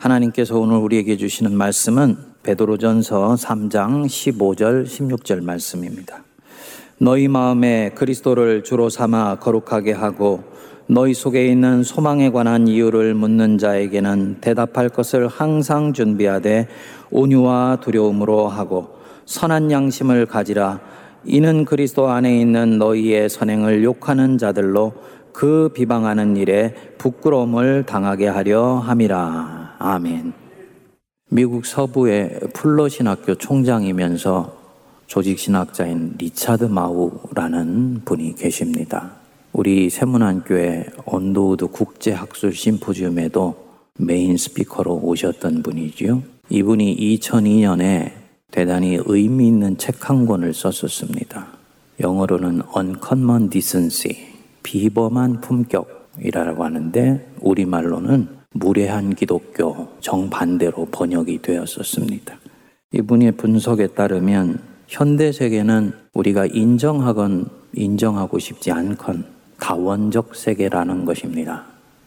하나님께서 오늘 우리에게 주시는 말씀은 베드로전서 3장 15절 16절 말씀입니다. 너희 마음에 그리스도를 주로 삼아 거룩하게 하고 너희 속에 있는 소망에 관한 이유를 묻는 자에게는 대답할 것을 항상 준비하되 온유와 두려움으로 하고 선한 양심을 가지라 이는 그리스도 안에 있는 너희의 선행을 욕하는 자들로 그 비방하는 일에 부끄러움을 당하게 하려 함이라. 아멘. 미국 서부의 풀러 신학교 총장이면서 조직 신학자인 리차드 마우라는 분이 계십니다. 우리 새문안교회 언더우드 국제학술 심포지움에도 main speaker로 오셨던 분이지요. 이분이 2002년에 대단히 의미 있는 책 한 권을 썼었습니다. 영어로는 Uncommon Decency, 비범한 품격이라고 하는데 우리말로는 무례한 기독교 정반대로 번역이 되었었습니다. 이분의 분석에 따르면 현대 세계는 우리가 인정하건 인정하고 싶지 않건 다원적 세계라는 것입니다.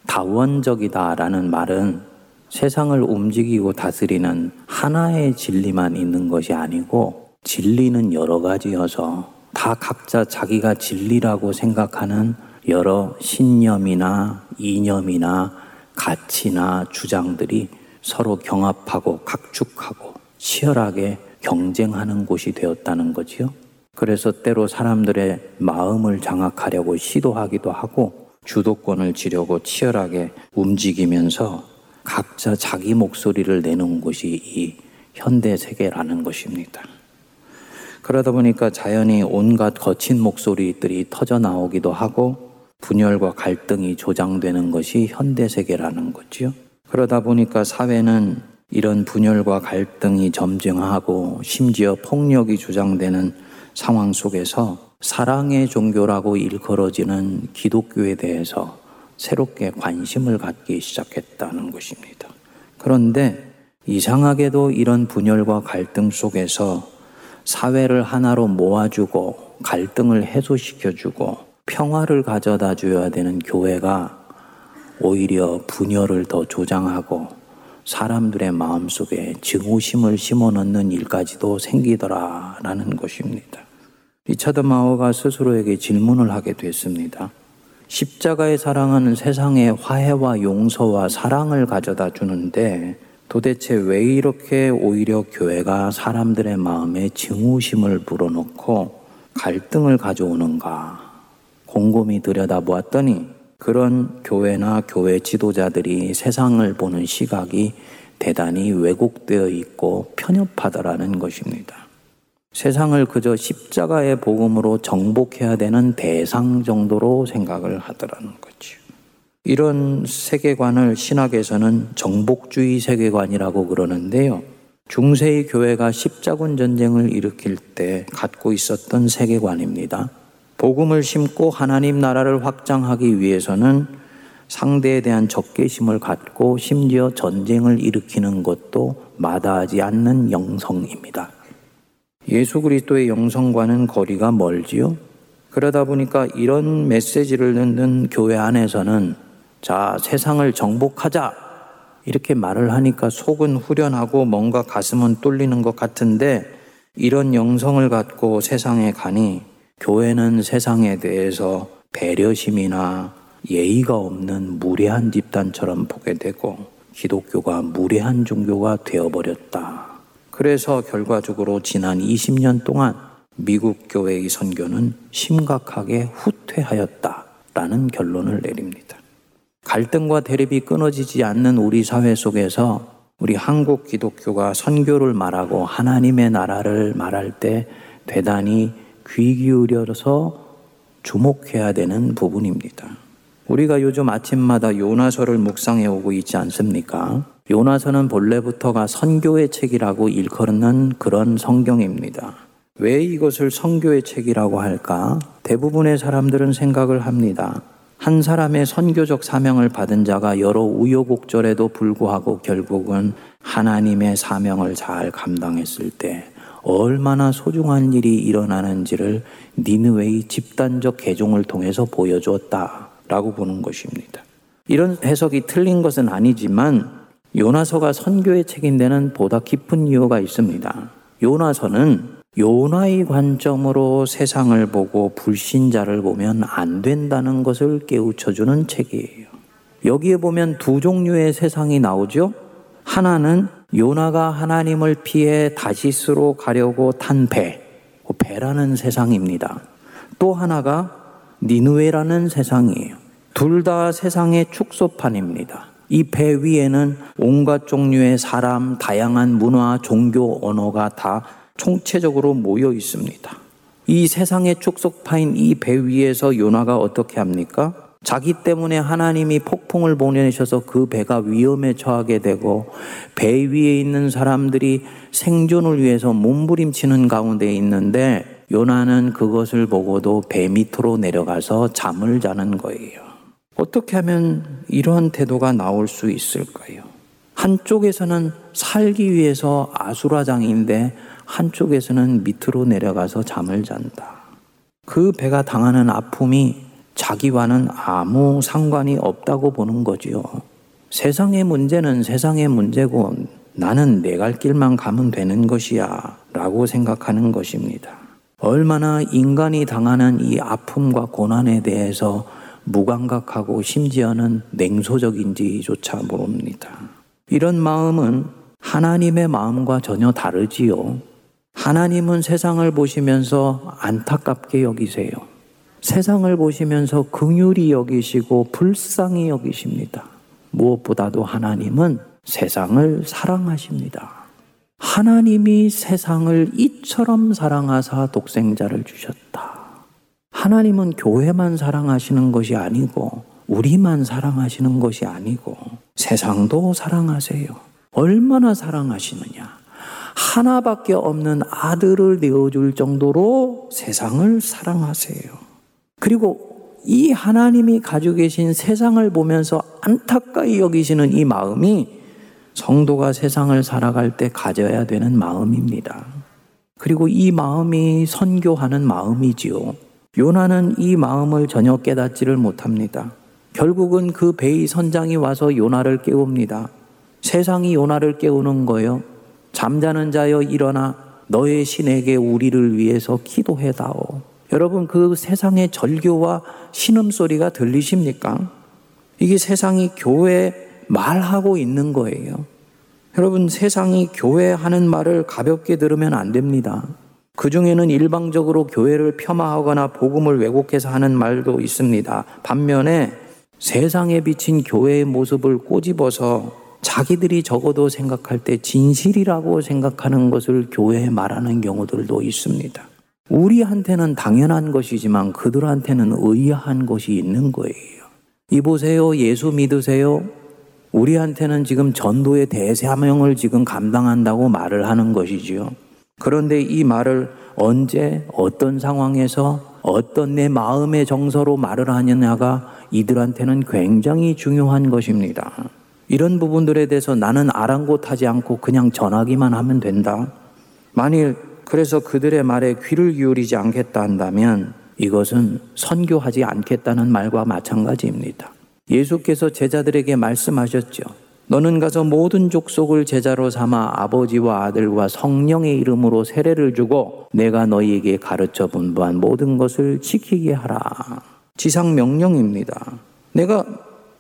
다원적이다라는 말은 세상을 움직이고 다스리는 하나의 진리만 있는 것이 아니고 진리는 여러 가지여서 다 각자 자기가 진리라고 생각하는 여러 신념이나 이념이나 가치나 주장들이 서로 경합하고 각축하고 치열하게 경쟁하는 곳이 되었다는 거지요. 그래서 때로 사람들의 마음을 장악하려고 시도하기도 하고 주도권을 지려고 치열하게 움직이면서 각자 자기 목소리를 내는 곳이 이 현대 세계라는 것입니다. 그러다 보니까 자연히 온갖 거친 목소리들이 터져 나오기도 하고 분열과 갈등이 조장되는 것이 현대 세계라는 거지요. 그러다 보니까 사회는 이런 분열과 갈등이 점증하고 심지어 폭력이 주장되는 상황 속에서 사랑의 종교라고 일컬어지는 기독교에 대해서 새롭게 관심을 갖기 시작했다는 것입니다. 그런데 이상하게도 이런 분열과 갈등 속에서 사회를 하나로 모아주고 갈등을 해소시켜주고 평화를 가져다 줘야 되는 교회가 오히려 분열을 더 조장하고 사람들의 마음속에 증오심을 심어 넣는 일까지도 생기더라라는 것입니다. 리차드 마오가 스스로에게 질문을 하게 됐습니다. 십자가의 사랑은 세상에 화해와 용서와 사랑을 가져다 주는데 도대체 왜 이렇게 오히려 교회가 사람들의 마음에 증오심을 불어넣고 갈등을 가져오는가 곰곰이 들여다보았더니 그런 교회나 교회 지도자들이 세상을 보는 시각이 대단히 왜곡되어 있고 편협하다라는 것입니다. 세상을 그저 십자가의 복음으로 정복해야 되는 대상 정도로 생각을 하더라는 거죠. 이런 세계관을 신학에서는 정복주의 세계관이라고 그러는데요. 중세의 교회가 십자군 전쟁을 일으킬 때 갖고 있었던 세계관입니다. 복음을 심고 하나님 나라를 확장하기 위해서는 상대에 대한 적개심을 갖고 심지어 전쟁을 일으키는 것도 마다하지 않는 영성입니다. 예수 그리스도의 영성과는 거리가 멀지요. 그러다 보니까 이런 메시지를 듣는 교회 안에서는 자, 세상을 정복하자. 이렇게 말을 하니까 속은 후련하고 뭔가 가슴은 뚫리는 것 같은데 이런 영성을 갖고 세상에 가니 교회는 세상에 대해서 배려심이나 예의가 없는 무례한 집단처럼 보게 되고 기독교가 무례한 종교가 되어버렸다. 그래서 결과적으로 지난 20년 동안 미국 교회의 선교는 심각하게 후퇴하였다라는 결론을 내립니다. 갈등과 대립이 끊어지지 않는 우리 사회 속에서 우리 한국 기독교가 선교를 말하고 하나님의 나라를 말할 때 대단히 귀 기울여서 주목해야 되는 부분입니다. 우리가 요즘 아침마다 요나서를 묵상해 오고 있지 않습니까? 요나서는 본래부터가 선교의 책이라고 일컬는 그런 성경입니다. 왜 이것을 선교의 책이라고 할까? 대부분의 사람들은 생각을 합니다. 한 사람의 선교적 사명을 받은 자가 여러 우여곡절에도 불구하고 결국은 하나님의 사명을 잘 감당했을 때 얼마나 소중한 일이 일어나는지를 니느웨이 집단적 개종을 통해서 보여주었다라고 보는 것입니다. 이런 해석이 틀린 것은 아니지만 요나서가 선교의 책인 데는 보다 깊은 이유가 있습니다. 요나서는 요나의 관점으로 세상을 보고 불신자를 보면 안 된다는 것을 깨우쳐주는 책이에요. 여기에 보면 두 종류의 세상이 나오죠. 하나는 요나가 하나님을 피해 다시스로 가려고 탄 배, 그 배라는 세상입니다. 또 하나가 니누에라는 세상이에요. 둘 다 세상의 축소판입니다. 이 배 위에는 온갖 종류의 사람, 다양한 문화, 종교, 언어가 다 총체적으로 모여 있습니다. 이 세상의 축소파인 이 배 위에서 요나가 어떻게 합니까? 자기 때문에 하나님이 폭풍을 보내셔서 그 배가 위험에 처하게 되고 배 위에 있는 사람들이 생존을 위해서 몸부림치는 가운데 있는데 요나는 그것을 보고도 배 밑으로 내려가서 잠을 자는 거예요. 어떻게 하면 이러한 태도가 나올 수 있을까요? 한쪽에서는 살기 위해서 아수라장인데 한쪽에서는 밑으로 내려가서 잠을 잔다. 그 배가 당하는 아픔이 자기와는 아무 상관이 없다고 보는 거지요. 세상의 문제는 세상의 문제고 나는 내 갈 길만 가면 되는 것이야 라고 생각하는 것입니다. 얼마나 인간이 당하는 이 아픔과 고난에 대해서 무감각하고 심지어는 냉소적인지조차 모릅니다. 이런 마음은 하나님의 마음과 전혀 다르지요. 하나님은 세상을 보시면서 안타깝게 여기세요. 세상을 보시면서 긍휼히 여기시고 불쌍히 여기십니다. 무엇보다도 하나님은 세상을 사랑하십니다. 하나님이 세상을 이처럼 사랑하사 독생자를 주셨다. 하나님은 교회만 사랑하시는 것이 아니고 우리만 사랑하시는 것이 아니고 세상도 사랑하세요. 얼마나 사랑하시느냐. 하나밖에 없는 아들을 내어줄 정도로 세상을 사랑하세요. 그리고 이 하나님이 가지고 계신 세상을 보면서 안타까이 여기시는 이 마음이 성도가 세상을 살아갈 때 가져야 되는 마음입니다. 그리고 이 마음이 선교하는 마음이지요. 요나는 이 마음을 전혀 깨닫지를 못합니다. 결국은 그 베이 선장이 와서 요나를 깨웁니다. 세상이 요나를 깨우는 거예요. 잠자는 자여 일어나 너의 신에게 우리를 위해서 기도해다오. 여러분 그 세상의 절교와 신음 소리가 들리십니까? 이게 세상이 교회 말하고 있는 거예요. 여러분 세상이 교회 하는 말을 가볍게 들으면 안 됩니다. 그 중에는 일방적으로 교회를 폄하하거나 복음을 왜곡해서 하는 말도 있습니다. 반면에 세상에 비친 교회의 모습을 꼬집어서 자기들이 적어도 생각할 때 진실이라고 생각하는 것을 교회에 말하는 경우들도 있습니다. 우리한테는 당연한 것이지만 그들한테는 의아한 것이 있는 거예요. 이 보세요. 예수 믿으세요. 우리한테는 지금 전도의 대사명을 지금 감당한다고 말을 하는 것이지요. 그런데 이 말을 언제, 어떤 상황에서, 어떤 내 마음의 정서로 말을 하느냐가 이들한테는 굉장히 중요한 것입니다. 이런 부분들에 대해서 나는 아랑곳하지 않고 그냥 전하기만 하면 된다. 만일 그래서 그들의 말에 귀를 기울이지 않겠다 한다면 이것은 선교하지 않겠다는 말과 마찬가지입니다. 예수께서 제자들에게 말씀하셨죠. 너는 가서 모든 족속을 제자로 삼아 아버지와 아들과 성령의 이름으로 세례를 주고 내가 너희에게 가르쳐 분부한 모든 것을 지키게 하라. 지상 명령입니다. 내가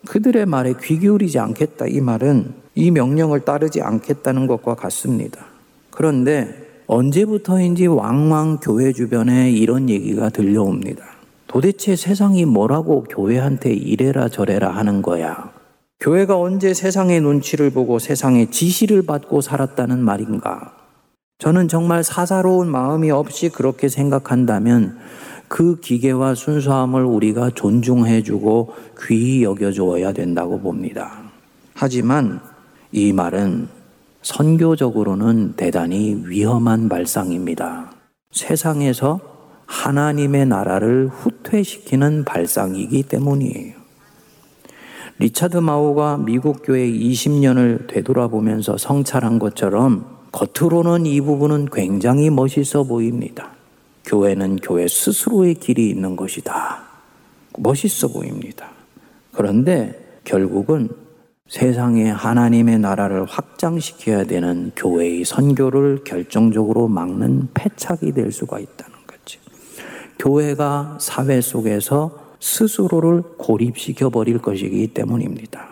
그들의 말에 귀 기울이지 않겠다. 이 말은 이 명령을 따르지 않겠다는 것과 같습니다. 그런데 언제부터인지 왕왕 교회 주변에 이런 얘기가 들려옵니다. 도대체 세상이 뭐라고 교회한테 이래라 저래라 하는 거야. 교회가 언제 세상의 눈치를 보고 세상의 지시를 받고 살았다는 말인가? 저는 정말 사사로운 마음이 없이 그렇게 생각한다면 그 기계와 순수함을 우리가 존중해주고 귀히 여겨주어야 된다고 봅니다. 하지만 이 말은 선교적으로는 대단히 위험한 발상입니다. 세상에서 하나님의 나라를 후퇴시키는 발상이기 때문이에요. 리차드 마오가 미국 교회 20년을 되돌아보면서 성찰한 것처럼 겉으로는 이 부분은 굉장히 멋있어 보입니다. 교회는 교회 스스로의 길이 있는 것이다. 멋있어 보입니다. 그런데 결국은 세상에 하나님의 나라를 확장시켜야 되는 교회의 선교를 결정적으로 막는 패착이 될 수가 있다는 거죠. 교회가 사회 속에서 스스로를 고립시켜 버릴 것이기 때문입니다.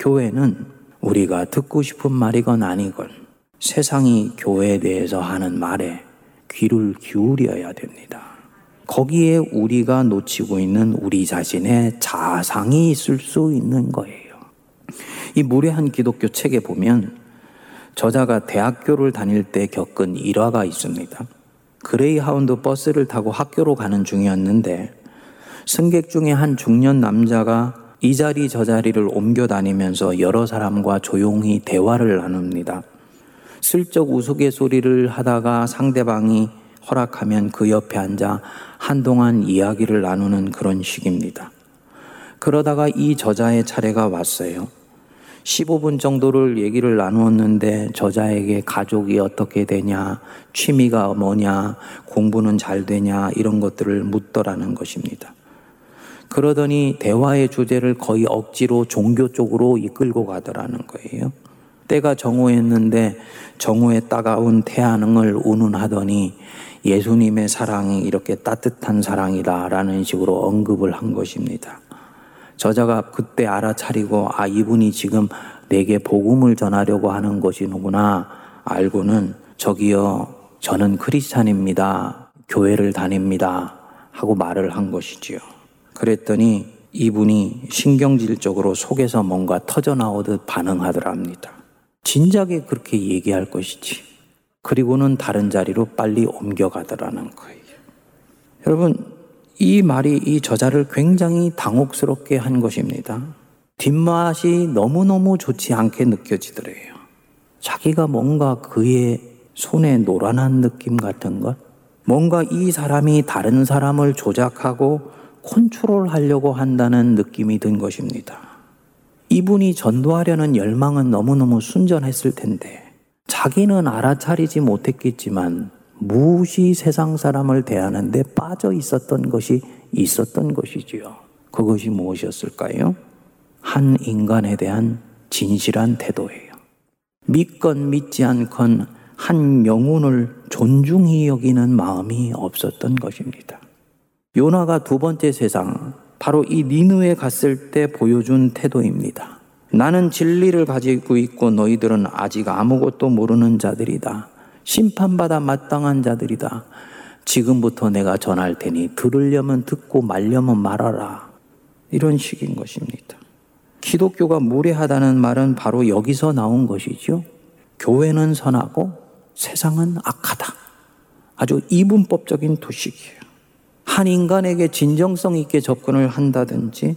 교회는 우리가 듣고 싶은 말이건 아니건 세상이 교회에 대해서 하는 말에 귀를 기울여야 됩니다. 거기에 우리가 놓치고 있는 우리 자신의 자상이 있을 수 있는 거예요. 이 무례한 기독교 책에 보면 저자가 대학교를 다닐 때 겪은 일화가 있습니다. 그레이하운드 버스를 타고 학교로 가는 중이었는데 승객 중에 한 중년 남자가 이 자리 저 자리를 옮겨 다니면서 여러 사람과 조용히 대화를 나눕니다. 슬쩍 우스갯소리를 하다가 상대방이 허락하면 그 옆에 앉아 한동안 이야기를 나누는 그런 식입니다. 그러다가 이 저자의 차례가 왔어요. 15분 정도를 얘기를 나누었는데 저자에게 가족이 어떻게 되냐, 취미가 뭐냐, 공부는 잘 되냐, 이런 것들을 묻더라는 것입니다. 그러더니 대화의 주제를 거의 억지로 종교 쪽으로 이끌고 가더라는 거예요. 때가 정오했는데 정오의 따가운 태양을 운운하더니 예수님의 사랑이 이렇게 따뜻한 사랑이다라는 식으로 언급을 한 것입니다. 저자가 그때 알아차리고 아 이분이 지금 내게 복음을 전하려고 하는 것이구나 알고는 저기요 저는 크리스찬입니다 교회를 다닙니다 하고 말을 한 것이지요. 그랬더니 이분이 신경질적으로 속에서 뭔가 터져 나오듯 반응하더랍니다. 진작에 그렇게 얘기할 것이지. 그리고는 다른 자리로 빨리 옮겨가더라는 거예요. 여러분, 이 말이 이 저자를 굉장히 당혹스럽게 한 것입니다. 뒷맛이 너무너무 좋지 않게 느껴지더래요. 자기가 뭔가 그의 손에 노란한 느낌 같은 것, 뭔가 이 사람이 다른 사람을 조작하고 컨트롤 하려고 한다는 느낌이 든 것입니다. 이분이 전도하려는 열망은 너무너무 순전했을 텐데, 자기는 알아차리지 못했겠지만, 무시 세상 사람을 대하는데 빠져 있었던 것이 있었던 것이지요. 그것이 무엇이었을까요? 한 인간에 대한 진실한 태도예요. 믿건 믿지 않건 한 영혼을 존중히 여기는 마음이 없었던 것입니다. 요나가 두 번째 세상, 바로 이 니누에 갔을 때 보여준 태도입니다. 나는 진리를 가지고 있고 너희들은 아직 아무것도 모르는 자들이다. 심판받아 마땅한 자들이다. 지금부터 내가 전할 테니 들으려면 듣고 말려면 말하라. 이런 식인 것입니다. 기독교가 무례하다는 말은 바로 여기서 나온 것이죠. 교회는 선하고 세상은 악하다. 아주 이분법적인 도식이에요. 한 인간에게 진정성 있게 접근을 한다든지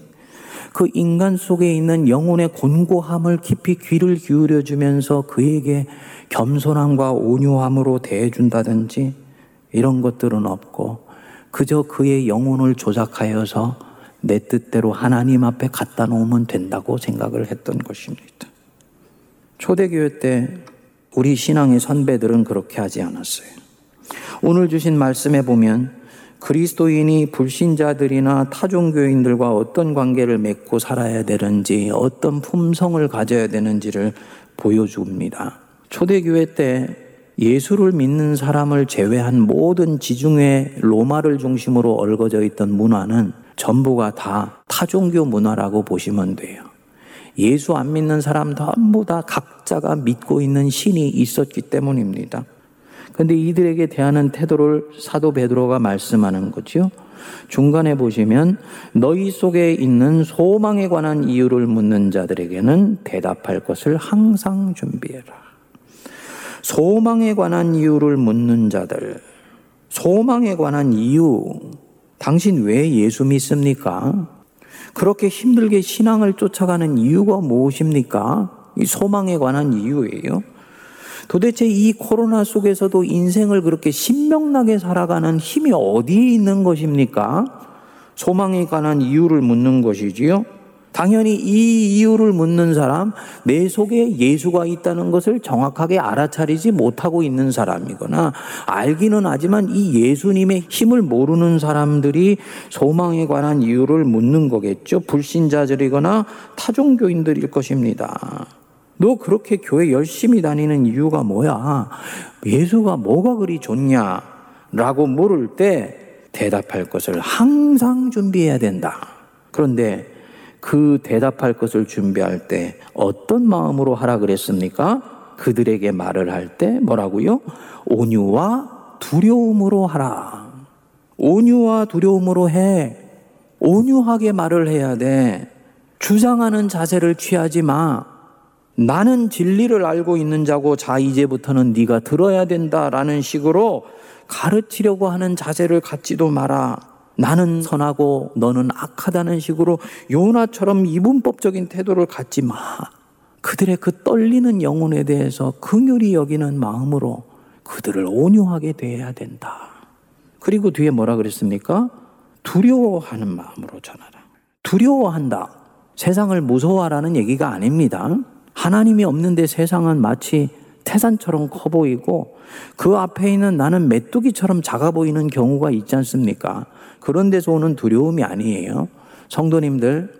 그 인간 속에 있는 영혼의 곤고함을 깊이 귀를 기울여 주면서 그에게 겸손함과 온유함으로 대해준다든지 이런 것들은 없고 그저 그의 영혼을 조작하여서 내 뜻대로 하나님 앞에 갖다 놓으면 된다고 생각을 했던 것입니다. 초대교회 때 우리 신앙의 선배들은 그렇게 하지 않았어요. 오늘 주신 말씀에 보면 그리스도인이 불신자들이나 타종교인들과 어떤 관계를 맺고 살아야 되는지, 어떤 품성을 가져야 되는지를 보여줍니다. 초대교회 때 예수를 믿는 사람을 제외한 모든 지중해 로마를 중심으로 얽어져 있던 문화는 전부가 다 타종교 문화라고 보시면 돼요. 예수 안 믿는 사람 전부 다 각자가 믿고 있는 신이 있었기 때문입니다. 근데 이들에게 대하는 태도를 사도 베드로가 말씀하는 거죠. 중간에 보시면 너희 속에 있는 소망에 관한 이유를 묻는 자들에게는 대답할 것을 항상 준비해라. 소망에 관한 이유를 묻는 자들. 소망에 관한 이유. 당신 왜 예수 믿습니까? 그렇게 힘들게 신앙을 쫓아가는 이유가 무엇입니까? 이 소망에 관한 이유예요. 도대체 이 코로나 속에서도 인생을 그렇게 신명나게 살아가는 힘이 어디에 있는 것입니까? 소망에 관한 이유를 묻는 것이지요. 당연히 이 이유를 묻는 사람, 내 속에 예수가 있다는 것을 정확하게 알아차리지 못하고 있는 사람이거나 알기는 하지만 이 예수님의 힘을 모르는 사람들이 소망에 관한 이유를 묻는 거겠죠. 불신자들이거나 타종교인들일 것입니다. 너 그렇게 교회 열심히 다니는 이유가 뭐야? 예수가 뭐가 그리 좋냐? 라고 물을 때 대답할 것을 항상 준비해야 된다. 그런데 그 대답할 것을 준비할 때 어떤 마음으로 하라 그랬습니까? 그들에게 말을 할 때 뭐라고요? 온유와 두려움으로 하라. 온유와 두려움으로 해. 온유하게 말을 해야 돼. 주장하는 자세를 취하지 마. 나는 진리를 알고 있는 자고 자 이제부터는 네가 들어야 된다라는 식으로 가르치려고 하는 자세를 갖지도 마라. 나는 선하고 너는 악하다는 식으로 요나처럼 이분법적인 태도를 갖지 마. 그들의 그 떨리는 영혼에 대해서 긍휼히 여기는 마음으로 그들을 온유하게 대해야 된다. 그리고 뒤에 뭐라 그랬습니까? 두려워하는 마음으로 전하라. 두려워한다. 세상을 무서워하라는 얘기가 아닙니다. 하나님이 없는데 세상은 마치 태산처럼 커 보이고 그 앞에 있는 나는 메뚜기처럼 작아 보이는 경우가 있지 않습니까? 그런 데서 오는 두려움이 아니에요. 성도님들,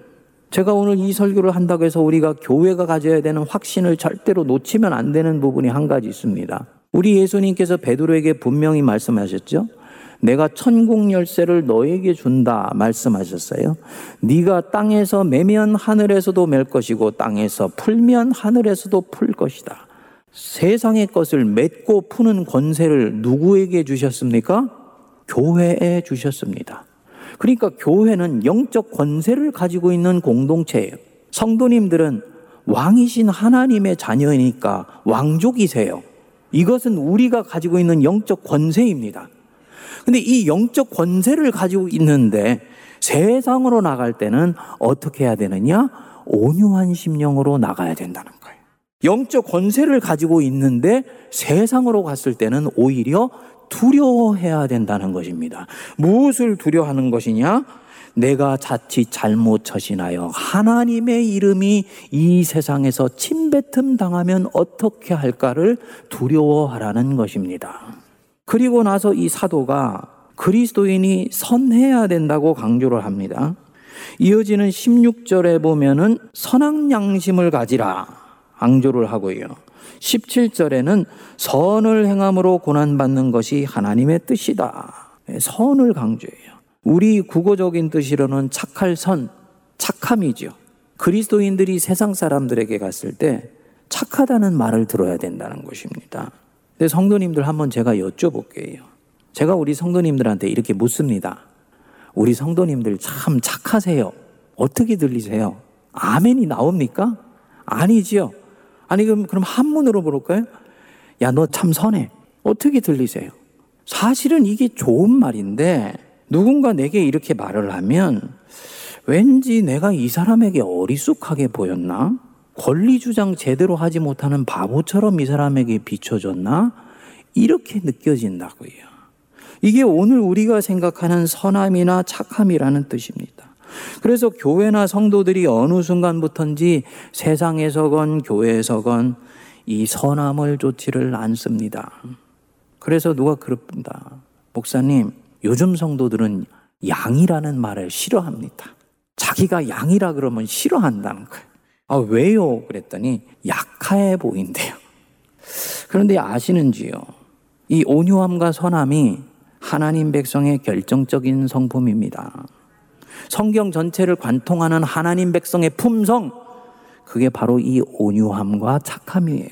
제가 오늘 이 설교를 한다고 해서 우리가 교회가 가져야 되는 확신을 절대로 놓치면 안 되는 부분이 한 가지 있습니다. 우리 예수님께서 베드로에게 분명히 말씀하셨죠. 내가 천국 열쇠를 너에게 준다 말씀하셨어요. 네가 땅에서 매면 하늘에서도 맬 것이고 땅에서 풀면 하늘에서도 풀 것이다. 세상의 것을 맺고 푸는 권세를 누구에게 주셨습니까? 교회에 주셨습니다. 그러니까 교회는 영적 권세를 가지고 있는 공동체예요. 성도님들은 왕이신 하나님의 자녀이니까 왕족이세요. 이것은 우리가 가지고 있는 영적 권세입니다. 근데 이 영적 권세를 가지고 있는데 세상으로 나갈 때는 어떻게 해야 되느냐? 온유한 심령으로 나가야 된다는 거예요. 영적 권세를 가지고 있는데 세상으로 갔을 때는 오히려 두려워해야 된다는 것입니다. 무엇을 두려워하는 것이냐? 내가 자칫 잘못 처신하여 하나님의 이름이 이 세상에서 침뱉음 당하면 어떻게 할까를 두려워하라는 것입니다. 그리고 나서 이 사도가 그리스도인이 선해야 된다고 강조를 합니다. 이어지는 16절에 보면은 선악 양심을 가지라 강조를 하고요. 17절에는 선을 행함으로 고난받는 것이 하나님의 뜻이다. 네, 선을 강조해요. 우리 국어적인 뜻으로는 착할 선, 착함이죠. 그리스도인들이 세상 사람들에게 갔을 때 착하다는 말을 들어야 된다는 것입니다. 근데 성도님들 한번 제가 여쭤볼게요. 제가 우리 성도님들한테 이렇게 묻습니다. 우리 성도님들 참 착하세요. 어떻게 들리세요? 아멘이 나옵니까? 아니지요. 아니 그럼 그럼 한문으로 물을까요? 야 너 참 선해. 어떻게 들리세요? 사실은 이게 좋은 말인데 누군가 내게 이렇게 말을 하면 왠지 내가 이 사람에게 어리숙하게 보였나? 권리 주장 제대로 하지 못하는 바보처럼 이 사람에게 비춰졌나? 이렇게 느껴진다고요. 이게 오늘 우리가 생각하는 선함이나 착함이라는 뜻입니다. 그래서 교회나 성도들이 어느 순간부터인지 세상에서건 교회에서건 이 선함을 좋지를 않습니다. 그래서 누가 그럽니다. 목사님, 요즘 성도들은 양이라는 말을 싫어합니다. 자기가 양이라 그러면 싫어한다는 거예요. 아, 왜요? 그랬더니 약해 보인대요. 그런데 아시는지요? 이 온유함과 선함이 하나님 백성의 결정적인 성품입니다. 성경 전체를 관통하는 하나님 백성의 품성, 그게 바로 이 온유함과 착함이에요.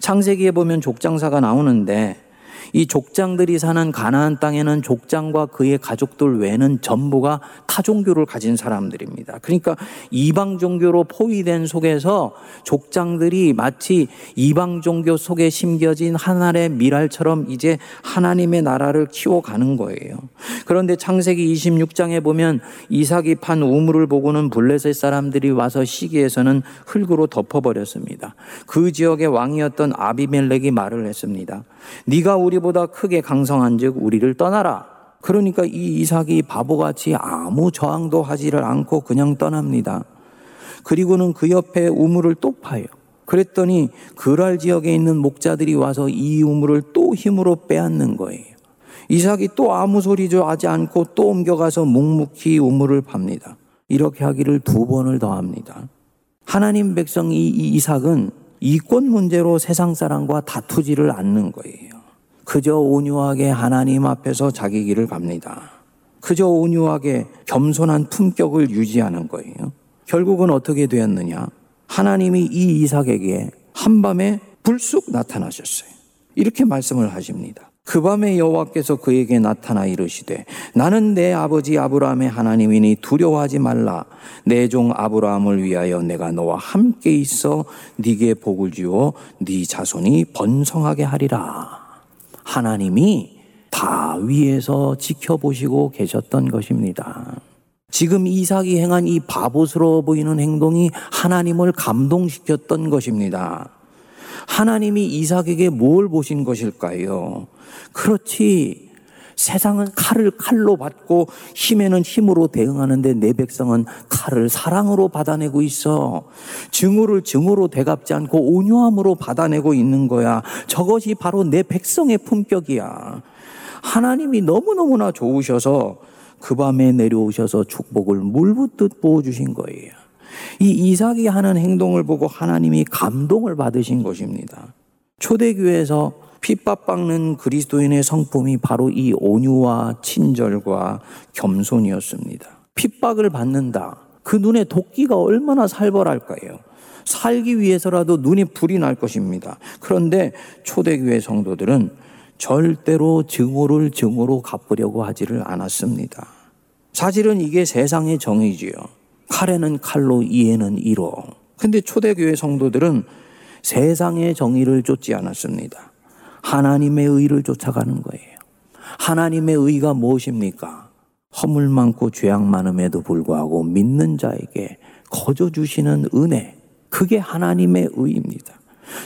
창세기에 보면 족장사가 나오는데 이 족장들이 사는 가나안 땅에는 족장과 그의 가족들 외에는 전부가 타종교를 가진 사람들입니다. 그러니까 이방 종교로 포위된 속에서 족장들이 마치 이방 종교 속에 심겨진 하늘의 미랄처럼 이제 하나님의 나라를 키워가는 거예요. 그런데 창세기 26장에 보면 이삭이 판 우물을 보고는 블레셋 사람들이 와서 시기에서는 흙으로 덮어버렸습니다. 그 지역의 왕이었던 아비멜렉이 말을 했습니다. 네가 우리보다 크게 강성한즉 우리를 떠나라. 그러니까 이 이삭이 바보같이 아무 저항도 하지를 않고 그냥 떠납니다. 그리고는 그 옆에 우물을 또 파요. 그랬더니 그랄 지역에 있는 목자들이 와서 이 우물을 또 힘으로 빼앗는 거예요. 이삭이 또 아무 소리도 하지 않고 또 옮겨가서 묵묵히 우물을 팝니다. 이렇게 하기를 두 번을 더 합니다. 하나님 백성 이 이삭은 이권 문제로 세상 사람과 다투지를 않는 거예요. 그저 온유하게 하나님 앞에서 자기 길을 갑니다. 그저 온유하게 겸손한 품격을 유지하는 거예요. 결국은 어떻게 되었느냐? 하나님이 이 이삭에게 한밤에 불쑥 나타나셨어요. 이렇게 말씀을 하십니다. 그 밤에 여호와께서 그에게 나타나 이르시되 나는 내 아버지 아브라함의 하나님이니 두려워하지 말라 내 종 아브라함을 위하여 내가 너와 함께 있어 네게 복을 주어 네 자손이 번성하게 하리라 하나님이 다 위에서 지켜보시고 계셨던 것입니다. 지금 이삭이 행한 이 바보스러워 보이는 행동이 하나님을 감동시켰던 것입니다. 하나님이 이삭에게 뭘 보신 것일까요? 그렇지. 세상은 칼을 칼로 받고 힘에는 힘으로 대응하는데 내 백성은 칼을 사랑으로 받아내고 있어. 증오를 증오로 대갚지 않고 온유함으로 받아내고 있는 거야. 저것이 바로 내 백성의 품격이야. 하나님이 너무너무나 좋으셔서 그 밤에 내려오셔서 축복을 물붓듯 부어주신 거예요. 이 이삭이 하는 행동을 보고 하나님이 감동을 받으신 것입니다. 초대교회에서 핍박받는 그리스도인의 성품이 바로 이 온유와 친절과 겸손이었습니다. 핍박을 받는다. 그 눈에 도끼가 얼마나 살벌할까요? 살기 위해서라도 눈에 불이 날 것입니다. 그런데 초대교회 성도들은 절대로 증오를 증오로 갚으려고 하지를 않았습니다. 사실은 이게 세상의 정의지요. 칼에는 칼로, 이에는 이로. 근데 초대교회 성도들은 세상의 정의를 쫓지 않았습니다. 하나님의 의를 쫓아가는 거예요. 하나님의 의가 무엇입니까? 허물 많고 죄악 많음에도 불구하고 믿는 자에게 거저 주시는 은혜. 그게 하나님의 의입니다.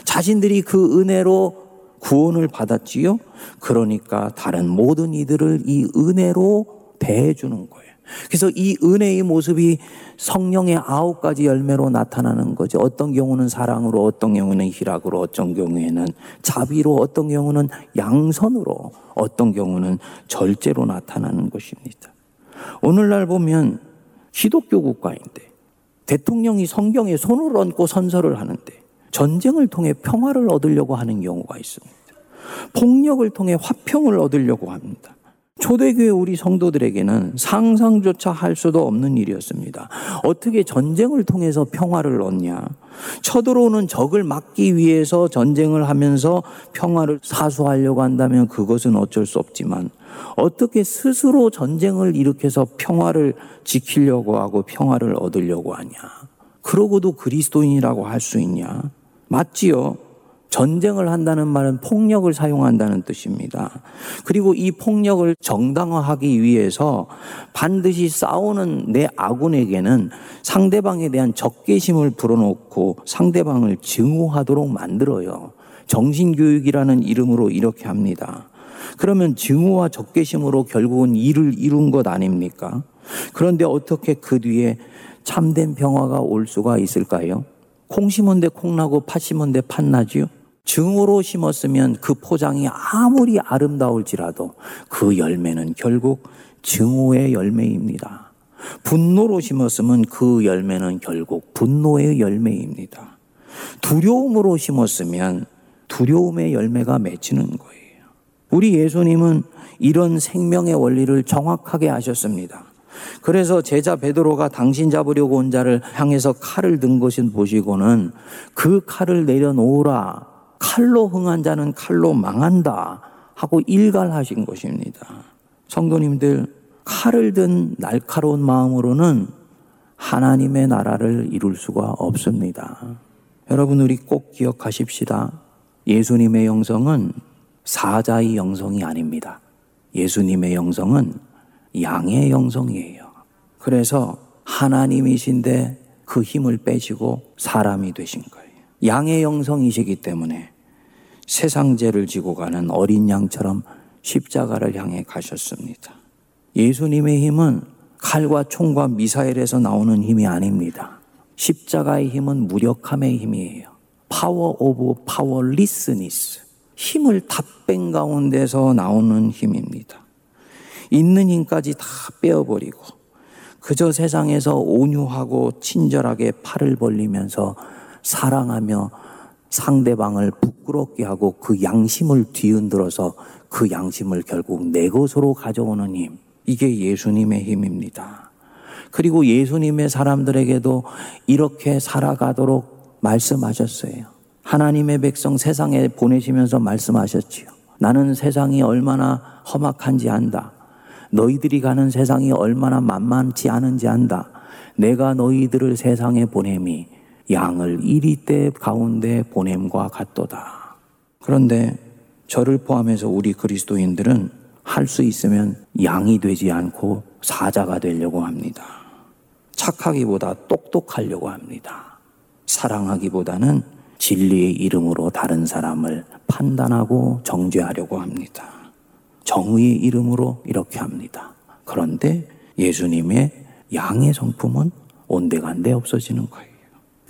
자신들이 그 은혜로 구원을 받았지요. 그러니까 다른 모든 이들을 이 은혜로 대해 주는 거예요. 그래서 이 은혜의 모습이 성령의 아홉 가지 열매로 나타나는 거죠. 어떤 경우는 사랑으로, 어떤 경우는 희락으로, 어떤 경우에는 자비로, 어떤 경우는 양선으로, 어떤 경우는 절제로 나타나는 것입니다. 오늘날 보면 기독교 국가인데 대통령이 성경에 손을 얹고 선서를 하는데 전쟁을 통해 평화를 얻으려고 하는 경우가 있습니다. 폭력을 통해 화평을 얻으려고 합니다. 초대교회 우리 성도들에게는 상상조차 할 수도 없는 일이었습니다. 어떻게 전쟁을 통해서 평화를 얻냐? 쳐들어오는 적을 막기 위해서 전쟁을 하면서 평화를 사수하려고 한다면 그것은 어쩔 수 없지만 어떻게 스스로 전쟁을 일으켜서 평화를 지키려고 하고 평화를 얻으려고 하냐? 그러고도 그리스도인이라고 할 수 있냐? 맞지요? 전쟁을 한다는 말은 폭력을 사용한다는 뜻입니다. 그리고 이 폭력을 정당화하기 위해서 반드시 싸우는 내 아군에게는 상대방에 대한 적개심을 불어넣고 상대방을 증오하도록 만들어요. 정신교육이라는 이름으로 이렇게 합니다. 그러면 증오와 적개심으로 결국은 일을 이룬 것 아닙니까? 그런데 어떻게 그 뒤에 참된 평화가 올 수가 있을까요? 콩 심은 데 콩나고 팥 심은 데 팥나지요? 증오로 심었으면 그 포장이 아무리 아름다울지라도 그 열매는 결국 증오의 열매입니다. 분노로 심었으면 그 열매는 결국 분노의 열매입니다. 두려움으로 심었으면 두려움의 열매가 맺히는 거예요. 우리 예수님은 이런 생명의 원리를 정확하게 하셨습니다. 그래서 제자 베드로가 당신 잡으려고 온 자를 향해서 칼을 든 것을 보시고는 그 칼을 내려놓으라. 칼로 흥한 자는 칼로 망한다. 하고 일갈하신 것입니다. 성도님들, 칼을 든 날카로운 마음으로는 하나님의 나라를 이룰 수가 없습니다. 여러분, 우리 꼭 기억하십시다. 예수님의 영성은 사자의 영성이 아닙니다. 예수님의 영성은 양의 영성이에요. 그래서 하나님이신데 그 힘을 빼시고 사람이 되신 거예요. 양의 영성이시기 때문에 세상 죄를 지고 가는 어린 양처럼 십자가를 향해 가셨습니다. 예수님의 힘은 칼과 총과 미사일에서 나오는 힘이 아닙니다. 십자가의 힘은 무력함의 힘이에요. Power of powerlessness. 힘을 다 뺀 가운데서 나오는 힘입니다. 있는 힘까지 다 빼어버리고 그저 세상에서 온유하고 친절하게 팔을 벌리면서 사랑하며 상대방을 부끄럽게 하고 그 양심을 뒤흔들어서 그 양심을 결국 내 것으로 가져오는 힘. 이게 예수님의 힘입니다. 그리고 예수님의 사람들에게도 이렇게 살아가도록 말씀하셨어요. 하나님의 백성 세상에 보내시면서 말씀하셨지요. 나는 세상이 얼마나 험악한지 안다. 너희들이 가는 세상이 얼마나 만만치 않은지 안다. 내가 너희들을 세상에 보냄이 양을 이리 때 가운데 보냄과 같도다. 그런데 저를 포함해서 우리 그리스도인들은 할 수 있으면 양이 되지 않고 사자가 되려고 합니다. 착하기보다 똑똑하려고 합니다. 사랑하기보다는 진리의 이름으로 다른 사람을 판단하고 정죄하려고 합니다. 정의의 이름으로 이렇게 합니다. 그런데 예수님의 양의 성품은 온데간데 없어지는 거예요.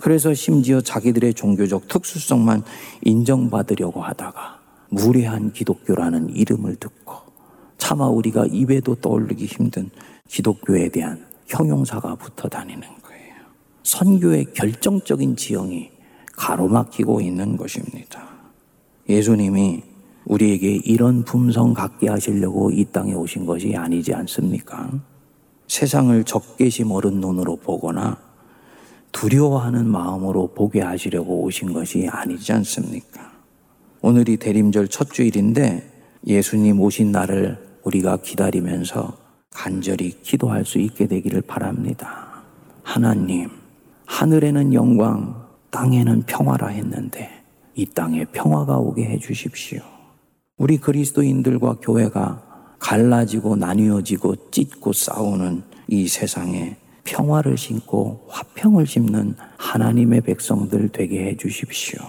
그래서 심지어 자기들의 종교적 특수성만 인정받으려고 하다가 무례한 기독교라는 이름을 듣고 차마 우리가 입에도 떠올리기 힘든 기독교에 대한 형용사가 붙어 다니는 거예요. 선교의 결정적인 지형이 가로막히고 있는 것입니다. 예수님이 우리에게 이런 품성 갖게 하시려고 이 땅에 오신 것이 아니지 않습니까? 세상을 적개심 어른 눈으로 보거나 두려워하는 마음으로 보게 하시려고 오신 것이 아니지 않습니까? 오늘이 대림절 첫 주일인데 예수님 오신 날을 우리가 기다리면서 간절히 기도할 수 있게 되기를 바랍니다. 하나님, 하늘에는 영광, 땅에는 평화라 했는데 이 땅에 평화가 오게 해 주십시오. 우리 그리스도인들과 교회가 갈라지고 나뉘어지고 찢고 싸우는 이 세상에 평화를 심고 화평을 심는 하나님의 백성들 되게 해 주십시오.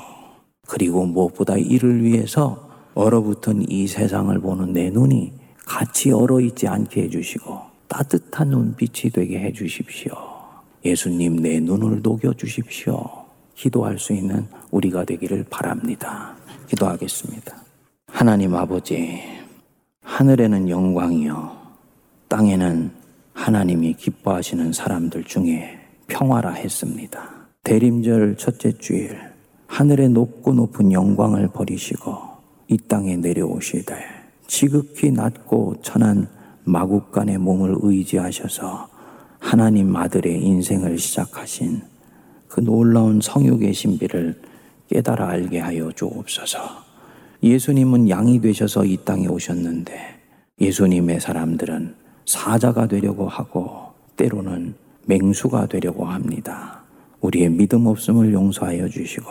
그리고 무엇보다 이를 위해서 얼어붙은 이 세상을 보는 내 눈이 같이 얼어 있지 않게 해 주시고 따뜻한 눈빛이 되게 해 주십시오. 예수님 내 눈을 녹여 주십시오. 기도할 수 있는 우리가 되기를 바랍니다. 기도하겠습니다. 하나님 아버지, 하늘에는 영광이요, 땅에는 하나님이 기뻐하시는 사람들 중에 평화라 했습니다. 대림절 첫째 주일, 하늘의 높고 높은 영광을 버리시고 이 땅에 내려오시되 지극히 낮고 천한 마국간의 몸을 의지하셔서 하나님 아들의 인생을 시작하신 그 놀라운 성육의 신비를 깨달아 알게 하여 주옵소서. 예수님은 양이 되셔서 이 땅에 오셨는데 예수님의 사람들은 사자가 되려고 하고 때로는 맹수가 되려고 합니다. 우리의 믿음 없음을 용서하여 주시고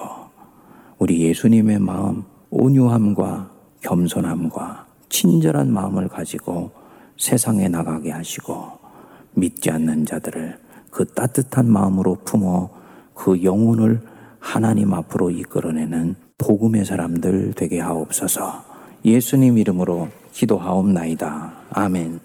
우리 예수님의 마음 온유함과 겸손함과 친절한 마음을 가지고 세상에 나가게 하시고 믿지 않는 자들을 그 따뜻한 마음으로 품어 그 영혼을 하나님 앞으로 이끌어내는 복음의 사람들 되게 하옵소서. 예수님 이름으로 기도하옵나이다. 아멘.